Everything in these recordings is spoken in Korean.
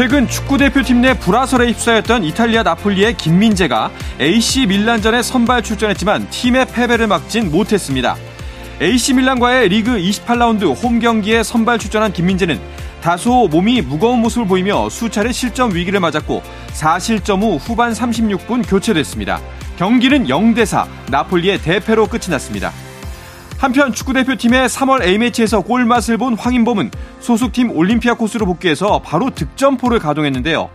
최근 축구대표팀 내 불화설에 휩싸였던 이탈리아 나폴리의 김민재가 AC 밀란전에 선발 출전했지만 팀의 패배를 막진 못했습니다. AC 밀란과의 리그 28라운드 홈 경기에 선발 출전한 김민재는 다소 몸이 무거운 모습을 보이며 수차례 실점 위기를 맞았고 4실점 후 후반 36분 교체됐습니다. 경기는 0대4 나폴리의 대패로 끝이 났습니다. 한편 축구대표팀의 3월 A매치에서 골맛을 본 황인범은 소속팀 올림피아코스로 복귀해서 바로 득점포를 가동했는데요.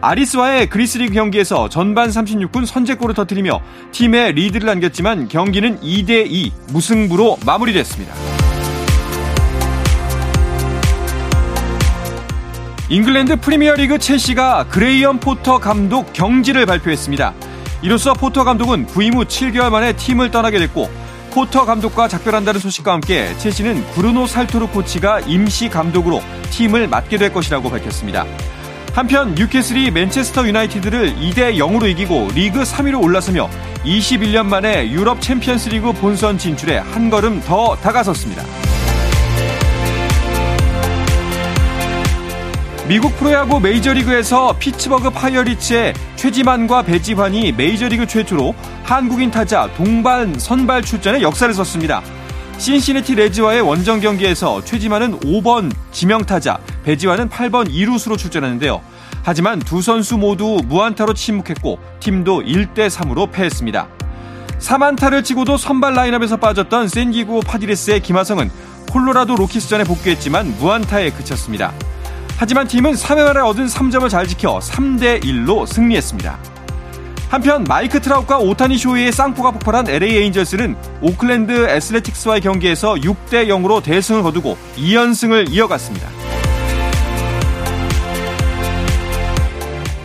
아리스와의 그리스 리그 경기에서 전반 36분 선제골을 터뜨리며 팀의 리드를 안겼지만 경기는 2대2 무승부로 마무리됐습니다. 잉글랜드 프리미어리그 첼시가 그레이엄 포터 감독 경질을 발표했습니다. 이로써 포터 감독은 부임 후 7개월 만에 팀을 떠나게 됐고 포터 감독과 작별한다는 소식과 함께 첼시는 브루노 살토르 코치가 임시 감독으로 팀을 맡게 될 것이라고 밝혔습니다. 한편 뉴캐슬이 맨체스터 유나이티드를 2대 0으로 이기고 리그 3위로 올라서며 21년 만에 유럽 챔피언스리그 본선 진출에 한 걸음 더 다가섰습니다. 미국 프로야구 메이저리그에서 피츠버그 파이어리츠의 최지만과 배지환이 메이저리그 최초로 한국인 타자 동반 선발 출전의 역사를 썼습니다. 신시내티 레즈와의 원정 경기에서 최지만은 5번 지명타자, 배지환은 8번 2루수로 출전했는데요. 하지만 두 선수 모두 무안타로 침묵했고 팀도 1대 3으로 패했습니다. 3안타를 치고도 선발 라인업에서 빠졌던 샌디에이고 파드리스의 김하성은 콜로라도 로키스전에 복귀했지만 무안타에 그쳤습니다. 하지만 팀은 3회 말에 얻은 3점을 잘 지켜 3대 1로 승리했습니다. 한편 마이크 트라우트와 오타니 쇼헤이의 쌍포가 폭발한 LA 에인절스는 오클랜드 애슬레틱스와의 경기에서 6대 0으로 대승을 거두고 2연승을 이어갔습니다.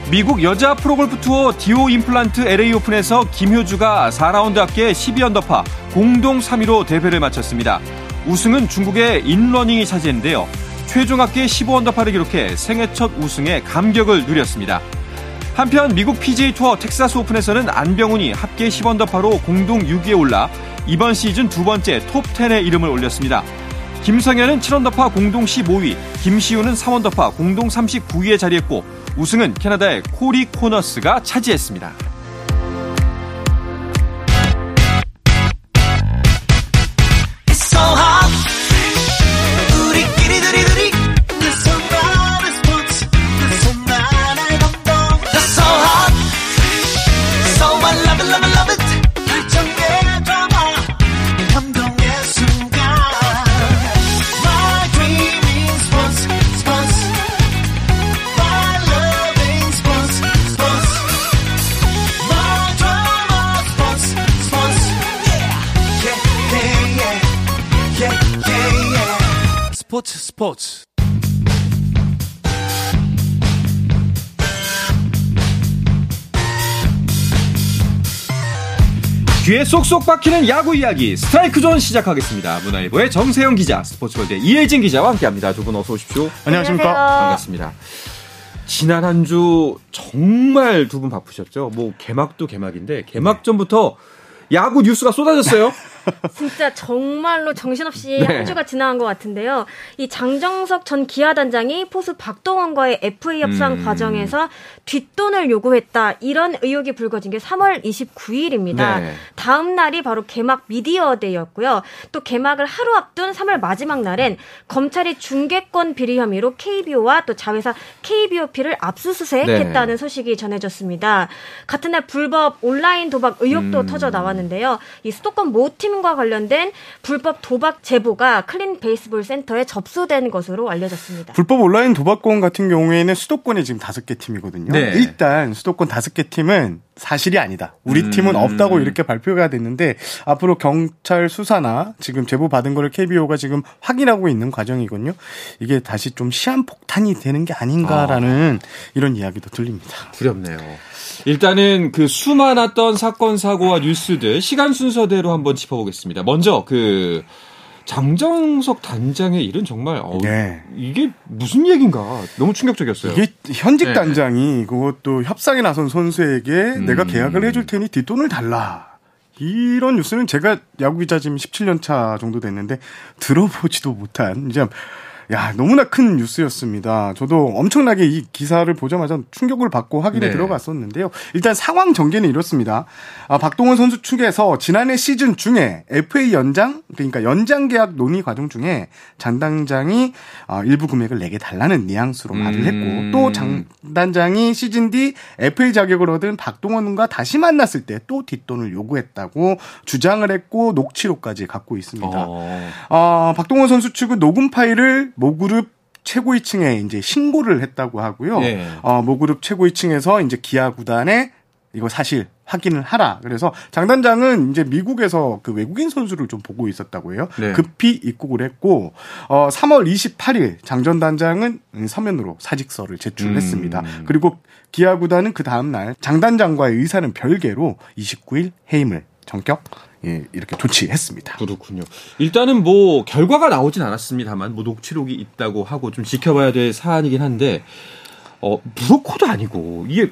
미국 여자 프로골프 투어 디오 임플란트 LA 오픈에서 김효주가 4라운드 합계 12언더파 공동 3위로 대회를 마쳤습니다. 우승은 중국의 인뤄닝이 차지했는데요. 최종 합계 15언더파를 기록해 생애 첫 우승의 감격을 누렸습니다. 한편 미국 PGA 투어 텍사스 오픈에서는 안병훈이 합계 10언더파로 공동 6위에 올라 이번 시즌 두 번째 톱10에 이름을 올렸습니다. 김성현은 7언더파 공동 15위, 김시우는 3언더파 공동 39위에 자리했고 우승은 캐나다의 코리 코너스가 차지했습니다. 스포츠 귀에 쏙쏙 박히는 야구 이야기 스트라이크 존 시작하겠습니다. 문화일보의 정세영 기자, 스포츠월드 이혜진 기자와 함께합니다. 두 분 어서 오십시오. 안녕하십니까. 안녕하세요. 반갑습니다. 지난 한 주 정말 두 분 바쁘셨죠. 뭐 개막도 개막인데 개막 전부터 야구 뉴스가 쏟아졌어요. 진짜 정말로 정신없이 네. 한 주가 지나간 것 같은데요. 이 장정석 전 기아 단장이 포수 박동원과의 FA 협상 음. 과정에서 뒷돈을 요구했다 이런 의혹이 불거진 게 3월 29일입니다. 네. 다음 날이 바로 개막 미디어데이였고요. 또 개막을 하루 앞둔 3월 마지막 날엔 검찰이 중개권 비리 혐의로 KBO와 또 자회사 KBOP를 압수수색했다는 네. 소식이 전해졌습니다. 같은 날 불법 온라인 도박 의혹도 음. 터져 나왔는데요. 이 수도권 모팀 과 관련된 불법 도박 제보가 클린 베이스볼 센터에 접수된 것으로 알려졌습니다. 불법 온라인 도박권 같은 경우에는 수도권에 지금 다섯 개 팀이거든요. 네. 일단 수도권 다섯 개 팀은 사실이 아니다. 우리 음. 팀은 없다고 이렇게 발표가 됐는데 앞으로 경찰 수사나 지금 제보 받은 거를 KBO가 지금 확인하고 있는 과정이거든요. 이게 다시 좀 시한폭탄이 되는 게 아닌가라는 아. 이런 이야기도 들립니다. 두렵네요. 일단은 그 수많았던 사건 사고와 뉴스들 시간 순서대로 한번 짚어보겠습니다. 먼저 그 장정석 단장의 일은 정말 어, 네. 이게 무슨 얘긴가 너무 충격적이었어요. 이게 현직 네. 단장이 그것도 협상에 나선 선수에게 음. 내가 계약을 해줄 테니 뒷돈을 달라. 이런 뉴스는 제가 야구 기자 지금 17년 차 정도 됐는데 들어보지도 못한 이제 야, 너무나 큰 뉴스였습니다. 저도 엄청나게 이 기사를 보자마자 충격을 받고 확인에 네. 들어갔었는데요. 일단 상황 전개는 이렇습니다. 아, 박동원 선수 측에서 지난해 시즌 중에 FA 연장, 그러니까 연장 계약 논의 과정 중에 장 단장이 아, 일부 금액을 내게 달라는 뉘앙스로 말을 음. 했고 또 장 단장이 시즌 뒤 FA 자격을 얻은 박동원과 다시 만났을 때 또 뒷돈을 요구했다고 주장을 했고 녹취록까지 갖고 있습니다. 어. 아, 박동원 선수 측은 녹음 파일을 모그룹 최고위층에 이제 신고를 했다고 하고요. 네. 어, 모그룹 최고위층에서 이제 기아 구단에 이거 사실 확인을 하라. 그래서 장 단장은 이제 미국에서 그 외국인 선수를 좀 보고 있었다고 해요. 네. 급히 입국을 했고 어 3월 28일 장전 단장은 서면으로 사직서를 제출했습니다. 음. 그리고 기아 구단은 그 다음 날 장 단장과의 의사는 별개로 29일 해임을 전격 예, 이렇게 조치했습니다. 그렇군요. 일단은 뭐 결과가 나오진 않았습니다만 뭐 녹취록이 있다고 하고 좀 지켜봐야 될 사안이긴 한데 어 무로코도 아니고 이게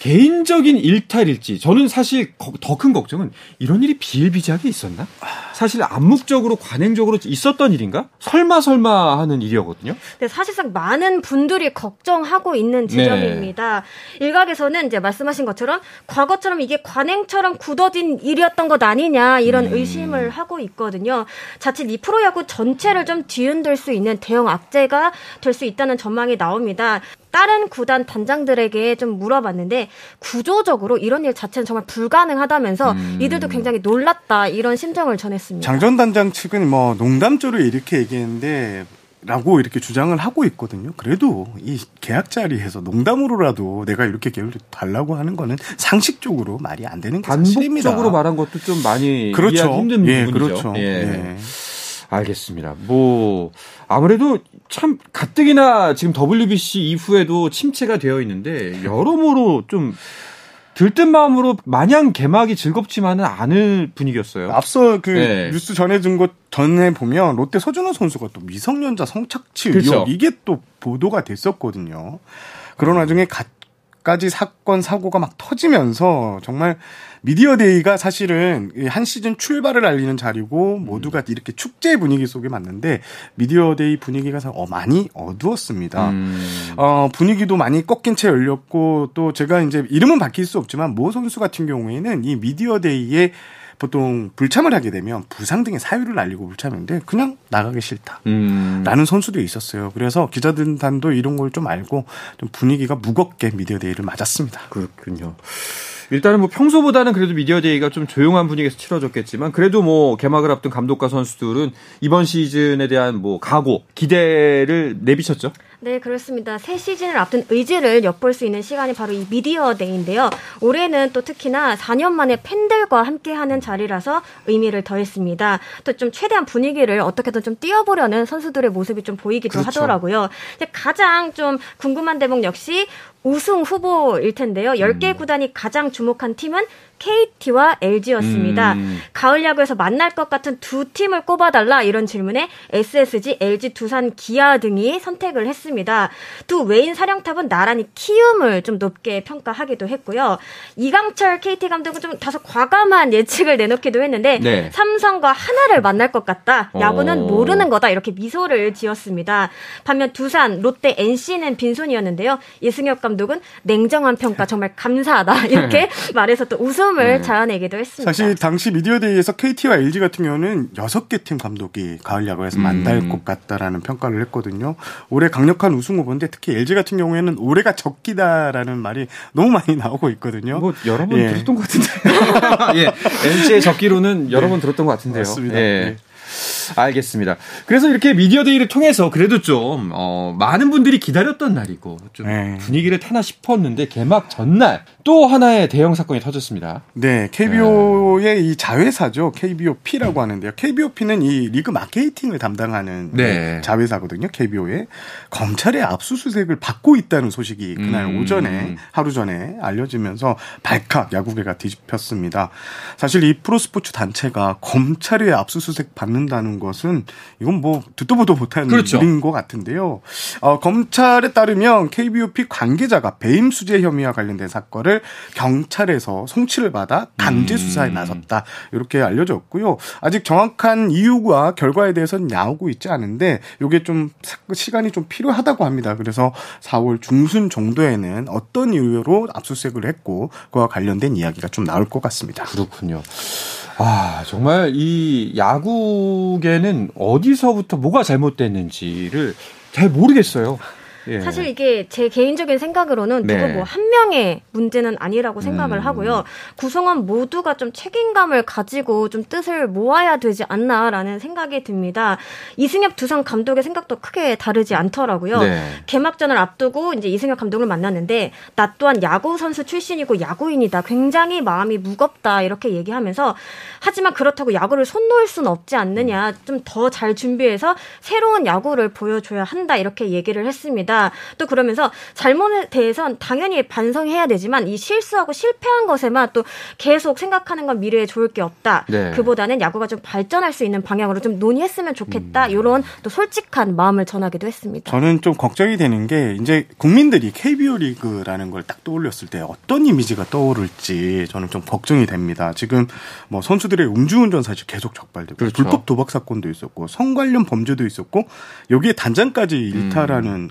개인적인 일탈일지 저는 사실 더 큰 걱정은 이런 일이 비일비재하게 있었나? 사실 암묵적으로 관행적으로 있었던 일인가? 설마 설마 하는 일이었거든요. 네, 사실상 많은 분들이 걱정하고 있는 지점입니다. 네. 일각에서는 이제 말씀하신 것처럼 과거처럼 이게 관행처럼 굳어진 일이었던 것 아니냐 이런 음. 의심을 하고 있거든요. 자칫 이 프로야구 전체를 좀 뒤흔들 수 있는 대형 악재가 될 수 있다는 전망이 나옵니다. 다른 구단 단장들에게 좀 물어봤는데 구조적으로 이런 일 자체는 정말 불가능하다면서 음. 이들도 굉장히 놀랐다 이런 심정을 전했습니다. 장전 단장 측은 뭐 농담조로 이렇게 얘기했는데 라고 이렇게 주장을 하고 있거든요. 그래도 이 계약 자리에서 농담으로라도 내가 이렇게 계획을 달라고 하는 거는 상식적으로 말이 안 되는 게 사실입니다. 반복적으로 말한 것도 좀 많이 그렇죠. 힘든 예, 부분이죠. 그렇죠. 예. 예. 알겠습니다. 뭐 아무래도 참 가뜩이나 지금 WBC 이후에도 침체가 되어 있는데 여러모로 좀 들뜬 마음으로 마냥 개막이 즐겁지만은 않을 분위기였어요. 앞서 그 네. 뉴스 전해준 것 전에 보면 롯데 서준호 선수가 또 미성년자 성착취 그렇죠. 이게 또 보도가 됐었거든요. 그런 와중에 갖가지 사건 사고가 막 터지면서 정말 미디어 데이가 사실은 한 시즌 출발을 알리는 자리고 모두가 이렇게 축제 분위기 속에 맞는데 미디어 데이 분위기가 어, 많이 어두웠습니다. 음. 어, 분위기도 많이 꺾인 채 열렸고 또 제가 이제 이름은 밝힐 수 없지만 모 선수 같은 경우에는 이 미디어 데이에 보통 불참을 하게 되면 부상 등의 사유를 알리고 불참인데 그냥 나가기 싫다. 음. 라는 선수도 있었어요. 그래서 기자들단도 이런 걸 좀 알고 좀 분위기가 무겁게 미디어 데이를 맞았습니다. 그렇군요. 일단은 뭐 평소보다는 그래도 미디어 데이가 좀 조용한 분위기에서 치러졌겠지만 그래도 뭐 개막을 앞둔 감독과 선수들은 이번 시즌에 대한 뭐 각오, 기대를 내비쳤죠. 네, 그렇습니다. 새 시즌을 앞둔 의지를 엿볼 수 있는 시간이 바로 이 미디어 데이인데요. 올해는 또 특히나 4년 만에 팬들과 함께하는 자리라서 의미를 더했습니다. 또 좀 최대한 분위기를 어떻게든 좀 띄워보려는 선수들의 모습이 좀 보이기도 그렇죠. 하더라고요. 가장 좀 궁금한 대목 역시 우승 후보일 텐데요. 10개 음. 구단이 가장 주목한 팀은 KT와 LG였습니다. 음. 가을 야구에서 만날 것 같은 두 팀을 꼽아달라 이런 질문에 SSG, LG, 두산, 기아 등이 선택을 했습니다. 두 외인 사령탑은 나란히 키움을 좀 높게 평가하기도 했고요. 이강철 KT 감독은 좀 다소 과감한 예측을 내놓기도 했는데 네. 삼성과 하나를 만날 것 같다. 야구는 오. 모르는 거다 이렇게 미소를 지었습니다. 반면 두산, 롯데, NC는 빈손이었는데요. 이승엽 감 독은 냉정한 평가 정말 감사하다 이렇게 말해서 또 웃음 슬픔을 네. 자아내기도 했습니다. 사실 당시 미디어데이에서 KT와 LG 같은 경우는 6개 팀 감독이 가을 야구에서 음. 만날 것 같다라는 평가를 했거든요. 올해 강력한 우승 후보인데 특히 LG 같은 경우에는 올해가 적기다라는 말이 너무 많이 나오고 있거든요. 뭐 여러 번 예. 들었던 것 같은데. 예. LG의 적기로는 여러 번 들었던 것 같은데요. 맞습니다. 예. 예. 알겠습니다. 그래서 이렇게 미디어데이를 통해서 그래도 좀, 어, 많은 분들이 기다렸던 날이고, 좀 네. 분위기를 타나 싶었는데, 개막 전날 또 하나의 대형 사건이 터졌습니다. 네, KBO의 이 자회사죠. KBOP라고 하는데요. KBOP는 이 리그 마케팅을 담당하는 네. 자회사거든요. KBO에 검찰의 압수수색을 받고 있다는 소식이 그날 음. 오전에 하루 전에 알려지면서 발칵 야구계가 뒤집혔습니다. 사실 이 프로스포츠 단체가 검찰의 압수수색 받는다는 것은 이건 뭐 듣도 보도 못한 그렇죠. 일인 것 같은데요. 어, 검찰에 따르면 KBOP 관계자가 배임 수재 혐의와 관련된 사건을 경찰에서 송치를 받아 강제 수사에 음. 나섰다. 이렇게 알려졌고요. 아직 정확한 이유와 결과에 대해서는 나오고 있지 않은데 이게 좀 사- 시간이 좀 필요하다고 합니다. 그래서 4월 중순 정도에는 어떤 이유로 압수수색을 했고 그와 관련된 이야기가 좀 나올 것 같습니다. 그렇군요. 아, 정말 이 야구계는 어디서부터 뭐가 잘못됐는지를 잘 모르겠어요. 예. 사실 이게 제 개인적인 생각으로는 네. 누구 뭐 한 명의 문제는 아니라고 생각을 음. 하고요. 구성원 모두가 좀 책임감을 가지고 좀 뜻을 모아야 되지 않나라는 생각이 듭니다. 이승엽 두산 감독의 생각도 크게 다르지 않더라고요. 네. 개막전을 앞두고 이제 이승엽 감독을 만났는데 나 또한 야구 선수 출신이고 야구인이다. 굉장히 마음이 무겁다 이렇게 얘기하면서 하지만 그렇다고 야구를 손 놓을 수는 없지 않느냐. 좀 더 잘 준비해서 새로운 야구를 보여줘야 한다 이렇게 얘기를 했습니다. 또 그러면서 잘못에 대해선 당연히 반성해야 되지만 이 실수하고 실패한 것에만 또 계속 생각하는 건 미래에 좋을 게 없다. 네. 그보다는 야구가 좀 발전할 수 있는 방향으로 좀 논의했으면 좋겠다. 이런 또 솔직한 마음을 전하기도 했습니다. 저는 좀 걱정이 되는 게 이제 국민들이 KBO 리그라는 걸 딱 떠올렸을 때 어떤 이미지가 떠오를지 저는 좀 걱정이 됩니다. 지금 뭐 선수들의 음주운전 사실 계속 적발되고 그렇죠. 불법 도박 사건도 있었고 성 관련 범죄도 있었고 여기에 단장까지 일탈하는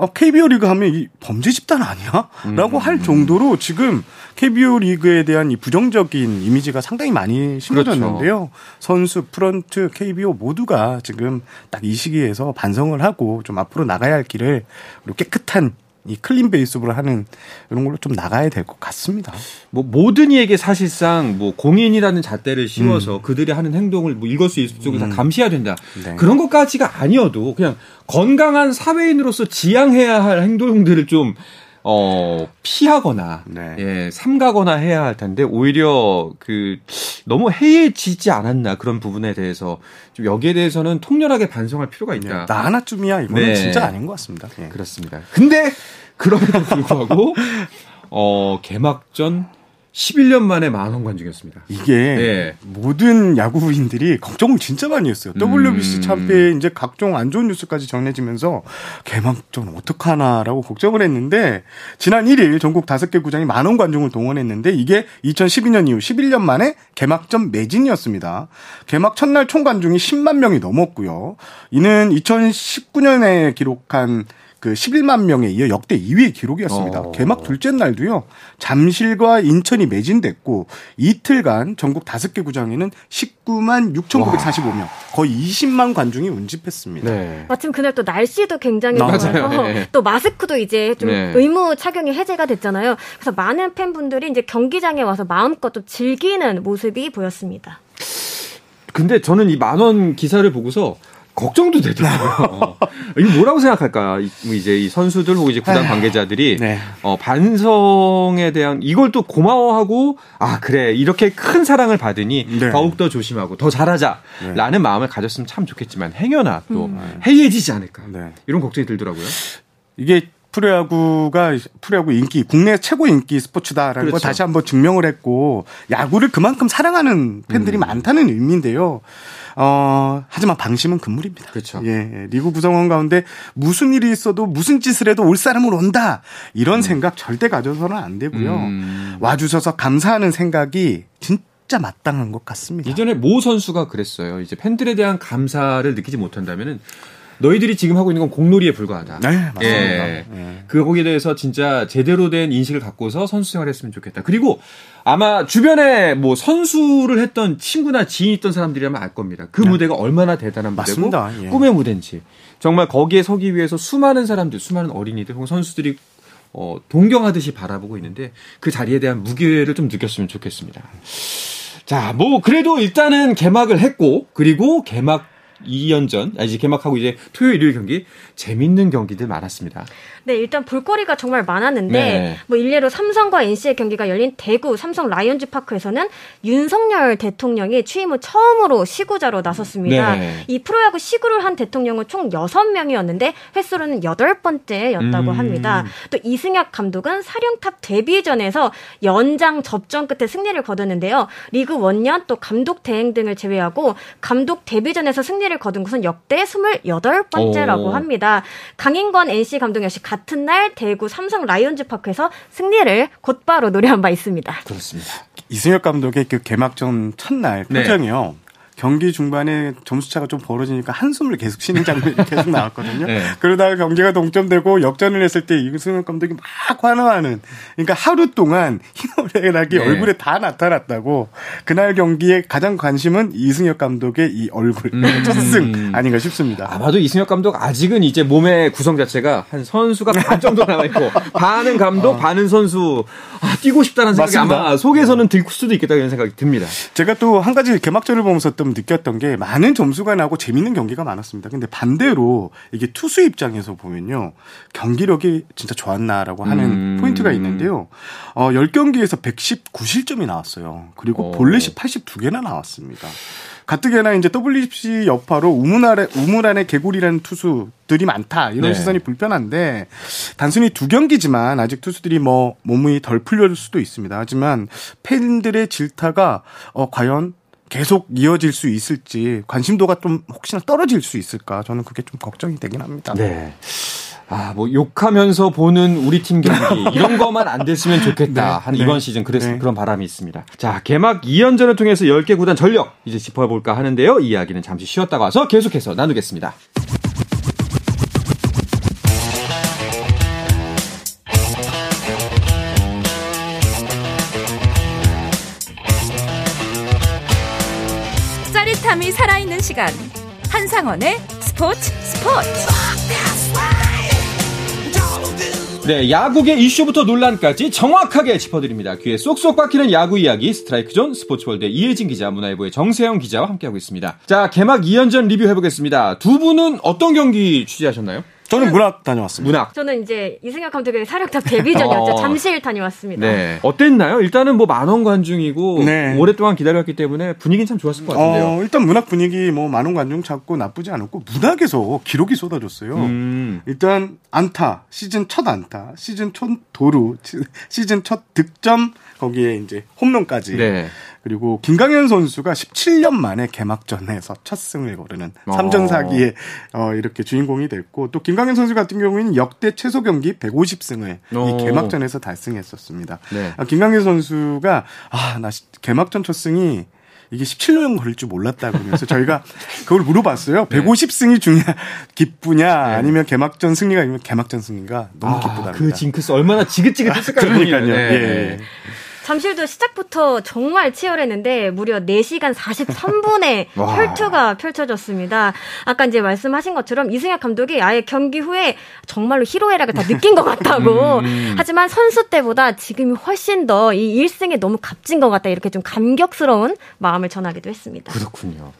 어, KBO 리그 하면 이 범죄 집단 아니야? 라고 할 정도로 지금 KBO 리그에 대한 이 부정적인 이미지가 상당히 많이 심어졌는데요. 선수, 프런트, KBO 모두가 지금 딱 이 시기에서 반성을 하고 좀 앞으로 나가야 할 길을 그리고 깨끗한 이 클린 베이스볼 하는 이런 걸로 좀 나가야 될 것 같습니다. 뭐 모든 이에게 사실상 뭐 공인이라는 잣대를 씌워서 그들이 하는 행동을 뭐 일거수 일투족을 다 감시해야 된다. 네. 그런 것까지가 아니어도 그냥 건강한 사회인으로서 지향해야 할 행동들을 좀 어, 피하거나, 네. 예, 삼가거나 해야 할 텐데, 오히려 그, 너무 해이해지지 않았나, 그런 부분에 대해서, 좀 여기에 대해서는 통렬하게 반성할 필요가 있다. 나 하나쯤이야 이거는 네. 진짜 아닌 것 같습니다. 예. 그렇습니다. 근데, 그럼에도 불구하고, 어, 개막전 11년 만에 만원 관중이었습니다. 이게 네. 모든 야구인들이 걱정을 진짜 많이 했어요. WBC 음. 참패 이제 각종 안 좋은 뉴스까지 전해지면서 개막전 어떡하나라고 걱정을 했는데 지난 1일 전국 5개 구장이 만원 관중을 동원했는데 이게 2012년 이후 11년 만에 개막전 매진이었습니다. 개막 첫날 총 관중이 10만 명이 넘었고요. 이는 2019년에 기록한 그 11만 명에 이어 역대 2위 기록이었습니다. 어. 개막 둘째 날도요. 잠실과 인천이 매진됐고 이틀간 전국 5개 구장에는 19만 6,945명, 거의 20만 관중이 운집했습니다. 네. 마침 그날 또 날씨도 굉장히 맞아요. 좋아서 네. 또 마스크도 이제 좀 네. 의무 착용이 해제가 됐잖아요. 그래서 많은 팬분들이 이제 경기장에 와서 마음껏 좀 즐기는 모습이 보였습니다. 근데 저는 이 만원 기사를 보고서 걱정도 되더라고요. 이거 뭐라고 생각할까? 이- 뭐 이제 이 선수들 혹은 이제 구단 관계자들이 네. 어, 반성에 대한 이걸 또 고마워하고 아 그래 이렇게 큰 사랑을 받으니 네. 더욱 더 조심하고 더 잘하자라는 마음을 가졌으면 참 좋겠지만 행여나 또 음. 해이해지지 않을까 네. 이런 걱정이 들더라고요. 이게 프로야구가 프로야구 인기 국내 최고 인기 스포츠다라는 그렇죠. 걸 다시 한번 증명을 했고 야구를 그만큼 사랑하는 팬들이 음. 많다는 의미인데요. 어, 하지만 방심은 금물입니다. 그렇죠. 예, 예. 리그 구성원 가운데 무슨 일이 있어도 무슨 짓을 해도 올 사람은 온다. 이런 생각 절대 가져서는 안 되고요. 음. 와주셔서 감사하는 생각이 진짜 마땅한 것 같습니다. 예전에 모 선수가 그랬어요. 이제 팬들에 대한 감사를 느끼지 못한다면은 너희들이 지금 하고 있는 건 공놀이에 불과하다. 네, 맞습니다. 예. 예. 그 거기에 대해서 진짜 제대로 된 인식을 갖고서 선수 생활했으면 좋겠다. 그리고 아마 주변에 뭐 선수를 했던 친구나 지인 있던 사람들이라면 알 겁니다. 그 무대가 얼마나 대단한 무대고 네. 맞습니다. 예. 꿈의 무대인지 정말 거기에 서기 위해서 수많은 사람들, 수많은 어린이들 혹은 선수들이 어, 동경하듯이 바라보고 있는데 그 자리에 대한 무게를 좀 느꼈으면 좋겠습니다. 자, 뭐 그래도 일단은 개막을 했고 그리고 개막 2연전, 아, 이제 개막하고 이제 토요일, 일요일 경기 재밌는 경기들 많았습니다. 네, 일단 볼거리가 정말 많았는데 네. 뭐 일례로 삼성과 NC의 경기가 열린 대구 삼성 라이온즈 파크에서는 윤석열 대통령이 취임 후 처음으로 시구자로 나섰습니다. 네. 이 프로야구 시구를 한 대통령은 총 6명이었는데 횟수로는 8번째였다고 음. 합니다. 또 이승엽 감독은 사령탑 데뷔전에서 연장 접전 끝에 승리를 거뒀는데요. 리그 원년 또 감독 대행 등을 제외하고 감독 데뷔전에서 승리를 거둔 것은 역대 28번째라고 오. 합니다. 강인권 NC 감독 역시 같은 날 대구 삼성 라이온즈 파크에서 승리를 곧바로 노래한 바 있습니다. 그렇습니다. 이승엽 감독의 그 개막전 첫날 네. 표정이요. 경기 중반에 점수차가 좀 벌어지니까 한숨을 계속 쉬는 장면이 계속 나왔거든요. 네. 그러다가 경기가 동점되고 역전을 했을 때 이승엽 감독이 막 환호하는 그러니까 하루 동안 희노애락이 네. 얼굴에 다 나타났다고 그날 경기에 가장 관심은 이승엽 감독의 이 얼굴 음. 첫승 아닌가 싶습니다. 아마도 이승엽 감독 아직은 이제 몸의 구성 자체가 한 선수가 반 정도 남아있고, 반은 감독, 반은 선수, 아, 뛰고 싶다는 생각이 맞습니다. 아마 속에서는 들 수도 있겠다 이런 생각이 듭니다. 제가 또 한 가지 개막전을 보면서 좀 느꼈던 게 많은 점수가 나고 재밌는 경기가 많았습니다. 근데 반대로 이게 투수 입장에서 보면요. 경기력이 진짜 좋았나라고 하는 음. 포인트가 있는데요. 어, 10경기에서 119실점이 나왔어요. 그리고 오. 볼넷이 82개나 나왔습니다. 가뜩이나 이제 WBC 여파로 우물 안에, 우물 안에 개구리라는 투수들이 많다. 이런 네. 시선이 불편한데 단순히 두 경기지만 아직 투수들이 뭐 몸이 덜 풀릴 수도 있습니다. 하지만 팬들의 질타가 어, 과연 계속 이어질 수 있을지 관심도가 좀 혹시나 떨어질 수 있을까 저는 그게 좀 걱정이 되긴 합니다. 네. 아, 뭐, 욕하면서 보는 우리 팀 경기, 이런 것만 안 됐으면 좋겠다. 네, 한 네, 이번 시즌, 그래서 네. 그런 바람이 있습니다. 자, 개막 2연전을 통해서 10개 구단 전력, 이제 짚어 볼까 하는데요. 이 이야기는 잠시 쉬었다가 와서 계속해서 나누겠습니다. 살아있는 시간 한상원의 스포츠 스포츠 네, 야구계 이슈부터 논란까지 정확하게 짚어드립니다. 귀에 쏙쏙 박히는 야구 이야기 스트라이크 존 스포츠월드 이혜진 기자, 문화일보의 정세영 기자와 함께하고 있습니다. 자, 개막 2연전 리뷰해보겠습니다. 두 분은 어떤 경기 취재하셨나요? 저는 문학 다녀왔습니다. 문학. 저는 이제 이승엽 감독의 사령탑 데뷔 전이었죠. 어. 잠실 다녀왔습니다. 네. 어땠나요? 일단은 뭐 만원 관중이고 네. 오랫동안 기다렸기 때문에 분위기는 참 좋았을 것 같은데요. 어, 일단 문학 분위기 뭐 만원 관중 찾고 나쁘지 않았고 문학에서 기록이 쏟아졌어요. 음. 일단 안타 시즌 첫 안타 시즌 첫 도루 시- 시즌 첫 득점 거기에 이제 홈런까지 네. 그리고 김강현 선수가 17년 만에 개막전에서 첫 승을 거르는 어. 삼전 사기에 어, 이렇게 주인공이 됐고 또 김강현 선수 같은 경우에는 역대 최소 경기 150승을 어. 이 개막전에서 달성했었습니다. 네. 아, 김강현 선수가 아 나 개막전 첫 승이 이게 17년 걸릴 줄 몰랐다 그러면서 저희가 그걸 물어봤어요. 네. 150승이 중요 기쁘냐 아니면 개막전 승리가 아니면 개막전 승리가 너무 아, 기쁘다. 그 징크스 얼마나 지긋지긋했을까요? 그러니까요. 본인은. 네. 예. 잠실도 시작부터 정말 치열했는데 무려 4시간 43분의 와. 혈투가 펼쳐졌습니다. 아까 이제 말씀하신 것처럼 이승엽 감독이 아예 경기 후에 정말로 희로애락을 다 느낀 것 같다고. 음. 하지만 선수 때보다 지금이 훨씬 더이 1승에 너무 값진 것 같다. 이렇게 좀 감격스러운 마음을 전하기도 했습니다. 그렇군요.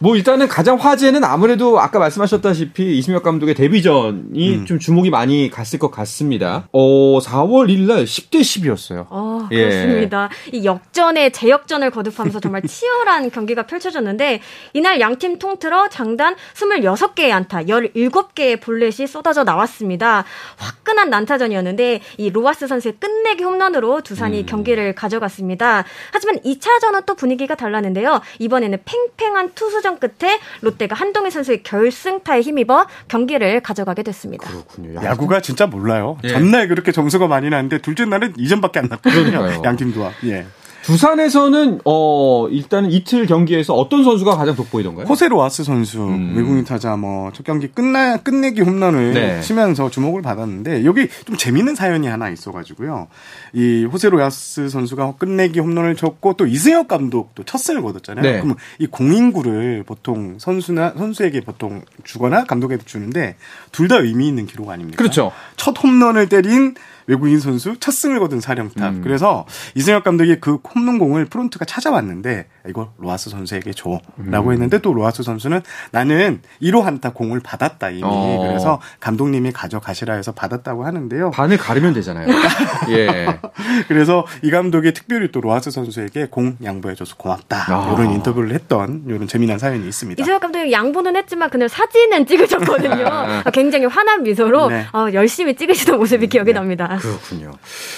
뭐 일단은 가장 화제는 아무래도 아까 말씀하셨다시피 이승엽 감독의 데뷔전이 음. 좀 주목이 많이 갔을 것 같습니다. 어, 4월 1일 날 10대 10이었어요. 어, 예. 그렇습니다. 이 역전에 재역전을 거듭하면서 정말 치열한 경기가 펼쳐졌는데 이날 양팀 통틀어 장단 26개의 안타, 17개의 볼넷이 쏟아져 나왔습니다. 화끈한 난타전이었는데 이 로하스 선수의 끝내기 홈런으로 두산이 음. 경기를 가져갔습니다. 하지만 2차전은 또 분위기가 달랐는데요. 이번에는 팽팽한 투수전 끝에 롯데가 한동희 선수의 결승타에 힘입어 경기를 가져가게 됐습니다. 그렇군요. 야구가 진짜 몰라요. 예. 전날 그렇게 점수가 많이 나는데 둘째 날은 2점밖에 안 났거든요. 그러니까요. 양팀 다. 예. 두산에서는 어 일단은 이틀 경기에서 어떤 선수가 가장 돋보이던가요? 호세 로하스 선수 음. 외국인 타자 뭐 첫 경기 끝나 끝내기 홈런을 네. 치면서 주목을 받았는데 여기 좀 재밌는 사연이 하나 있어가지고요. 이 호세 로하스 선수가 끝내기 홈런을 쳤고 또 이승엽 감독도 첫 승을 거뒀잖아요. 네. 그럼 이 공인구를 보통 선수나 선수에게 보통 주거나 감독에게 주는데 둘 다 의미 있는 기록 아닙니까? 그렇죠. 첫 홈런을 때린 외국인 선수 첫 승을 거둔 사령탑. 음. 그래서 이승엽 감독이 그 홈런 공을 프론트가 찾아왔는데 이거 로하스 선수에게 줘라고 음. 했는데 또 로하스 선수는 나는 1호 안타 공을 받았다 이미. 어. 그래서 감독님이 가져가시라 해서 받았다고 하는데요. 반을 가르면 되잖아요. 예. 그래서 이 감독이 특별히 또 로하스 선수에게 공 양보해줘서 고맙다. 아. 이런 인터뷰를 했던 이런 재미난 사연이 있습니다. 이승엽 감독이 양보는 했지만 그날 사진은 찍으셨거든요. 어, 굉장히 환한 미소로 네. 어, 열심히 찍으시던 모습이 기억이 납니다. 그렇군요.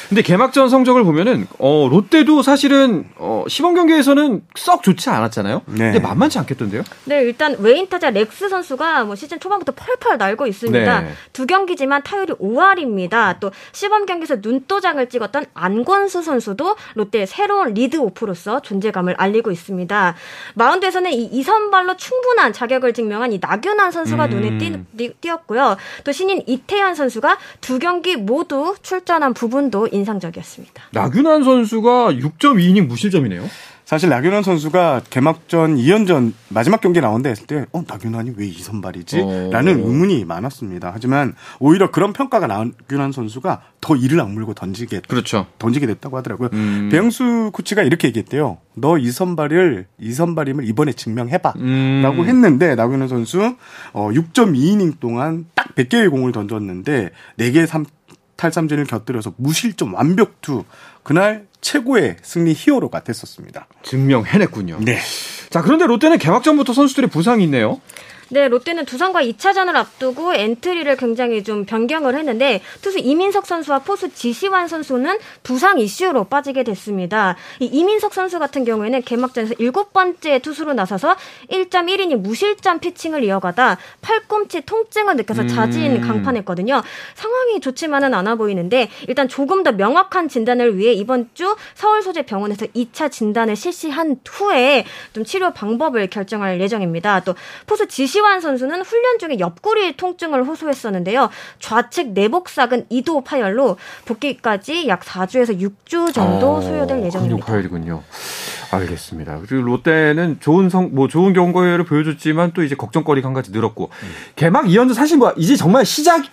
근데 개막전 성적을 보면은 어 롯데도 사실은 어 시범 경기에서는 썩 좋지 않았잖아요. 네. 근데 만만치 않겠던데요? 네, 일단 외인 타자 렉스 선수가 뭐 시즌 초반부터 펄펄 날고 있습니다. 네. 두 경기지만 타율이 5할입니다. 또 시범 경기에서 눈도장을 찍었던 안권수 선수도 롯데의 새로운 리드 오프로서 존재감을 알리고 있습니다. 마운드에서는 이 이선발로 충분한 자격을 증명한 이 나균환 선수가 음. 눈에 띄, 띄- 띄었고요. 또 신인 이태현 선수가 두 경기 모두 출전한 부분도 인상적이었습니다. 나균환 선수가 6.2이닝 무실점이네요. 사실 나균환 선수가 개막전 2연전 마지막 경기 나온다 했을 때, 어, 나균환이 왜 이 선발이지? 어. 라는 의문이 많았습니다. 하지만 오히려 그런 평가가 나균환 선수가 더 이를 악물고 던지게, 그렇죠. 던지게 됐다고 하더라고요. 음. 배영수 코치가 이렇게 얘기했대요. 너 이 선발을, 이 선발임을 이번에 증명해봐. 음. 라고 했는데, 나균환 선수, 어, 6.2이닝 동안 딱 100개의 공을 던졌는데, 4개의 3, 탈삼진을 곁들여서 무실점 완벽투. 그날 최고의 승리 히어로가 됐었습니다. 증명해냈군요. 네. 자, 그런데 롯데는 개막전부터 선수들의 부상이 있네요. 네, 롯데는 두산과 2차전을 앞두고 엔트리를 굉장히 좀 변경을 했는데 투수 이민석 선수와 포수 지시완 선수는 부상 이슈로 빠지게 됐습니다. 이 이민석 선수 같은 경우에는 개막전에서 일곱 번째 투수로 나서서 1.1이닝 무실점 피칭을 이어가다 팔꿈치 통증을 느껴서 자진 음. 강판했거든요. 상황이 좋지만은 않아 보이는데 일단 조금 더 명확한 진단을 위해 이번 주 서울 소재 병원에서 2차 진단을 실시한 후에 좀 치료 방법을 결정할 예정입니다. 또 포수 지시 환 선수는 훈련 중에 옆구리 통증을 호소했었는데요. 좌측 내복사근 2도 파열로 복귀까지 약 4주에서 6주 정도 어, 소요될 예정입니다. 파열이군요. 알겠습니다. 그리고 롯데는 좋은 성, 뭐 좋은 경고를 보여줬지만 또 이제 걱정거리가 한 가지 늘었고 개막 2연전 사실 뭐 이제 정말 시작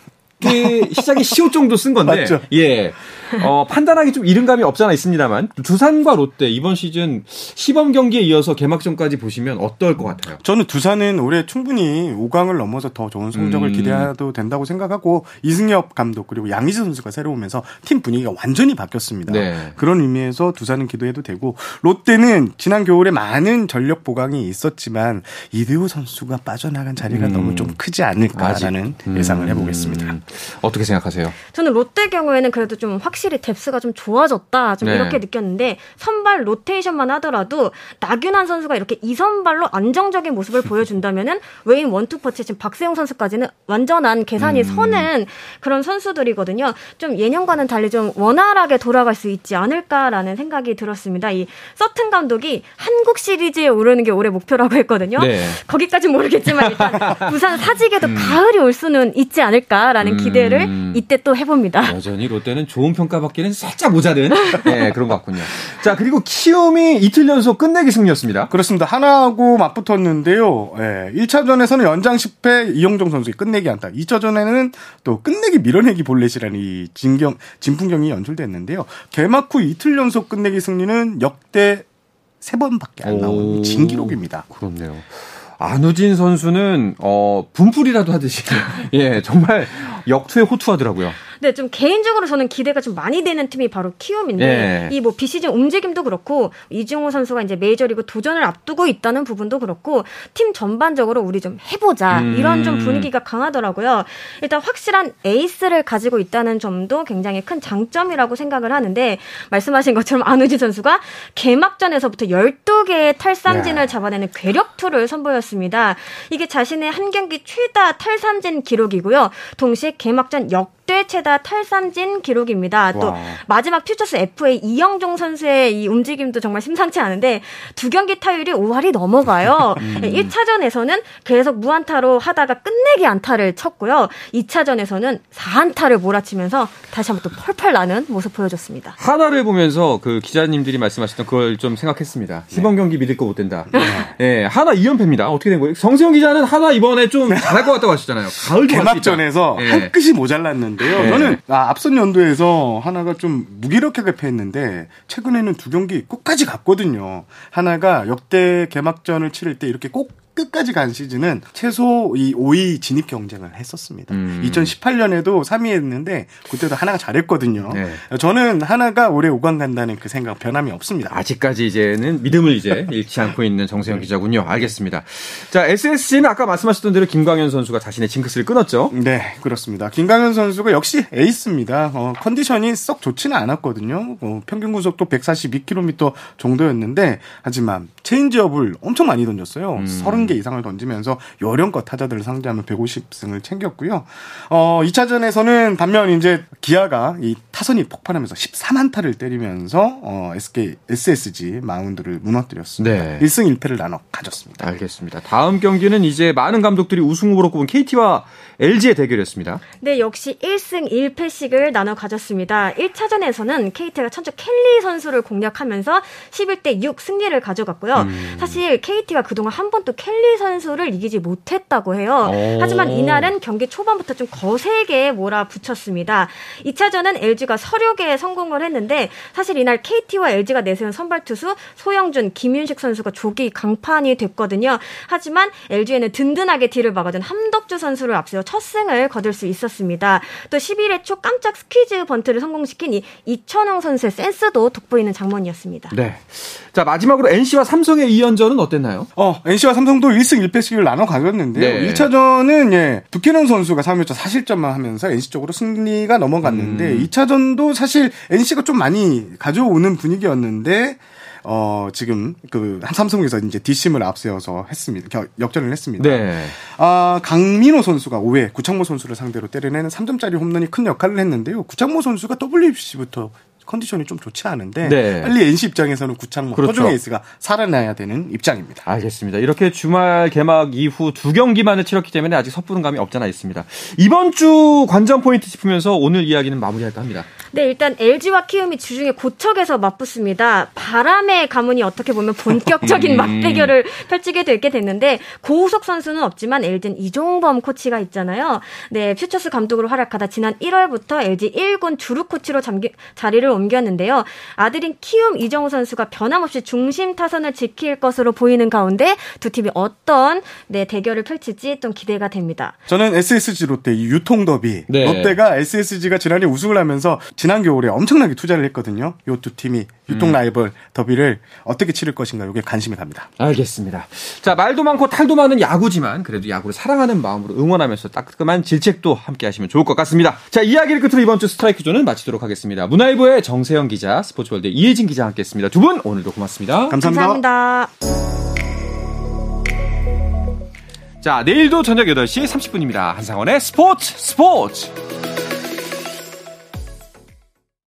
시작이 시호 정도 쓴 건데 맞죠. 예. 어, 판단하기 좀 이른 감이 없잖아 있습니다만 두산과 롯데 이번 시즌 시범 경기에 이어서 개막전까지 보시면 어떨 것 같아요? 저는 두산은 올해 충분히 5강을 넘어서 더 좋은 성적을 음. 기대해도 된다고 생각하고 이승엽 감독 그리고 양희지 선수가 새로 오면서 팀 분위기가 완전히 바뀌었습니다. 네. 그런 의미에서 두산은 기도해도 되고 롯데는 지난 겨울에 많은 전력 보강이 있었지만 이대호 선수가 빠져나간 자리가 음. 너무 좀 크지 않을까라는 음. 예상을 해보겠습니다. 음. 어떻게 생각하세요? 저는 롯데 경우에는 그래도 좀 확실히 뎁스가 좀 좋아졌다. 좀 네. 이렇게 느꼈는데 선발 로테이션만 하더라도 나균환 선수가 이렇게 이선발로 안정적인 모습을 보여준다면은 외인 원투 퍼치 지금 박세용 선수까지는 완전한 계산이 음. 서는 그런 선수들이거든요. 좀 예년과는 달리 좀 원활하게 돌아갈 수 있지 않을까라는 생각이 들었습니다. 이 서튼 감독이 한국 시리즈에 오르는 게 올해 목표라고 했거든요. 네. 거기까지 모르겠지만 일단 부산 사직에도 가을이 올 수는 있지 않을까라는 음. 기대를 이때 또 해봅니다. 여전히 롯데는 좋은 평가받기는 살짝 모자른 네, 그런 것 같군요. 자 그리고 키움이 이틀 연속 끝내기 승리였습니다. 그렇습니다. 하나하고 맞붙었는데요. 예, 1차전에서는 연장 10회 이영종 선수의 끝내기 안타. 2차전에는 또 끝내기 밀어내기 볼넷이라는 이 진경, 진풍경이 연출됐는데요. 개막 후 이틀 연속 끝내기 승리는 역대 세 번밖에 안 나온 오. 진기록입니다. 그렇네요. 안우진 선수는 어 분풀이라도 하듯이 예 정말 역투에 호투하더라고요. 네, 좀 개인적으로 저는 기대가 좀 많이 되는 팀이 바로 키움인데 예. 이뭐 비시즌 움직임도 그렇고 이중호 선수가 이제 메이저리그 도전을 앞두고 있다는 부분도 그렇고 팀 전반적으로 우리 좀 해보자 음. 이런 좀 분위기가 강하더라고요. 일단 확실한 에이스를 가지고 있다는 점도 굉장히 큰 장점이라고 생각을 하는데 말씀하신 것처럼 안우진 선수가 개막전에서부터 12개의 탈삼진을 야. 잡아내는 괴력투를 선보였습니다. 이게 자신의 한 경기 최다 탈삼진 기록이고요. 동시에 개막전 역대 최다 탈삼진 기록입니다. 또 와. 마지막 퓨처스 FA 이영종 선수의 이 움직임도 정말 심상치 않은데 두 경기 타율이 5할이 넘어가요. 음. 1차전에서는 계속 무안타로 하다가 끝내기 안타를 쳤고요. 2차전에서는 4안타를 몰아치면서 다시 한번 또 펄펄 나는 모습 보여줬습니다. 하나를 보면서 그 기자님들이 말씀하셨던 그걸 좀 생각했습니다. 시범 경기 믿을 거 못 된다. 예, 하나 2연패입니다. 어떻게 된 거예요? 성세영 기자는 하나 이번에 좀 잘할 것 같다고 하시잖아요. 가을 개막전에서 예. 한 끗이 모자랐는데 있었는데요. 네. 저는 아, 앞선 연도에서 하나가 좀 무기력하게 패했는데 최근에는 두 경기 끝까지 갔거든요. 하나가 역대 개막전을 치를 때 이렇게 꼭 끝까지 간 시즌은 최소 이 5위 진입 경쟁을 했었습니다. 음. 2018년에도 3위 했는데 그때도 하나가 잘했거든요. 네. 저는 한화가 올해 5강 간다는 그 생각 변함이 없습니다. 아직까지 이제는 믿음을 이제 잃지 않고 있는 정세영 기자군요. 알겠습니다. 자, SSG는 아까 말씀하셨던 대로 김광현 선수가 자신의 징크스를 끊었죠. 네, 그렇습니다. 김광현 선수가 역시 에이스입니다. 어, 컨디션이 썩 좋지는 않았거든요. 어, 평균 구속도 142km 정도였는데, 하지만 체인지업을 엄청 많이 던졌어요. 30개 이상을 던지면서 요령껏 타자들을 상대하며 150승을 챙겼고요. 어, 2차전에서는 반면 이제 기아가 이 타선이 폭발하면서 14만타를 때리면서 어, SK, SSG 마운드를 무너뜨렸습니다. 네. 1승 1패를 나눠 가졌습니다. 알겠습니다. 다음 경기는 이제 많은 감독들이 우승 후보로 꼽은 KT와 LG의 대결이었습니다. 네, 역시 1승 1패씩을 나눠 가졌습니다. 1차전에서는 KT가 천주 켈리 선수를 공략하면서 11대 6 승리를 가져갔고요. 사실 KT가 그동안 한 번도 켈리 선수를 이기지 못했다고 해요. 오. 하지만 이날은 경기 초반부터 좀 거세게 몰아붙였습니다. 2차전은 LG가 서륙에 성공을 했는데 사실 이날 KT와 LG가 내세운 선발 투수 소영준, 김윤식 선수가 조기 강판이 됐거든요. 하지만 LG에는 든든하게 뒤를 막아준 함덕주 선수를 앞세워 첫 승을 거둘 수 있었습니다. 또 11회 초 깜짝 스퀴즈 번트를 성공시킨 이 이천웅 선수의 센스도 돋보이는 장면이었습니다. 네. 자, 마지막으로 NC와 삼성의 2연전은 어땠나요? 어, NC와 삼성 도 1승 1패씩을 나눠 가졌는데요. 네. 1차전은 예, 두케넌 선수가 3회차 사실점만 하면서 NC 쪽으로 승리가 넘어갔는데 음. 2차전도 사실 NC가 좀 많이 가져오는 분위기였는데 어, 지금 그 삼성에서 이제 뒷심을 앞세워서 했습니다. 겨- 역전을 했습니다. 네. 아, 강민호 선수가 5회 구창모 선수를 상대로 때려내는 3점짜리 홈런이 큰 역할을 했는데요. 구창모 선수가 WBC부터 컨디션이 좀 좋지 않은데 네. 빨리 NC 입장에서는 구창모 그렇죠. 허중 에이스가 살아나야 되는 입장입니다. 알겠습니다. 이렇게 주말 개막 이후 두 경기만을 치렀기 때문에 아직 섣부른 감이 없잖아 있습니다. 이번 주 관전 포인트 짚으면서 오늘 이야기는 마무리할까 합니다. 네, 일단 LG와 키움이 주중에 고척에서 맞붙습니다. 바람의 가문이 어떻게 보면 본격적인 맞대결을 펼치게 되게 됐는데 고우석 선수는 없지만 LG는 이종범 코치가 있잖아요. 네, 퓨처스 감독으로 활약하다 지난 1월부터 LG 1군 주루 코치로 잠기, 자리를 옮겼는데요. 아들인 키움 이정우 선수가 변함없이 중심 타선을 지킬 것으로 보이는 가운데 두 팀이 어떤 네, 대결을 펼칠지 좀 기대가 됩니다. 저는 SSG 롯데 이 유통 더비. 네. 롯데가 SSG가 지난해 우승을 하면서 지난 겨울에 엄청나게 투자를 했거든요. 요두 팀이 유통 라이벌 더비를 어떻게 치를 것인가 이게 관심이 갑니다. 알겠습니다. 자, 말도 많고 탈도 많은 야구지만 그래도 야구를 사랑하는 마음으로 응원하면서 따끔한 질책도 함께 하시면 좋을 것 같습니다. 자, 이야기를 끝으로 이번 주 스트라이크 존은 마치도록 하겠습니다. 문화일보의 정세영 기자, 스포츠월드 이혜진 기자 함께 했습니다. 두 분 오늘도 고맙습니다. 감사합니다. 감사합니다. 자, 내일도 저녁 8시 30분입니다. 한상원의 스포츠 스포츠!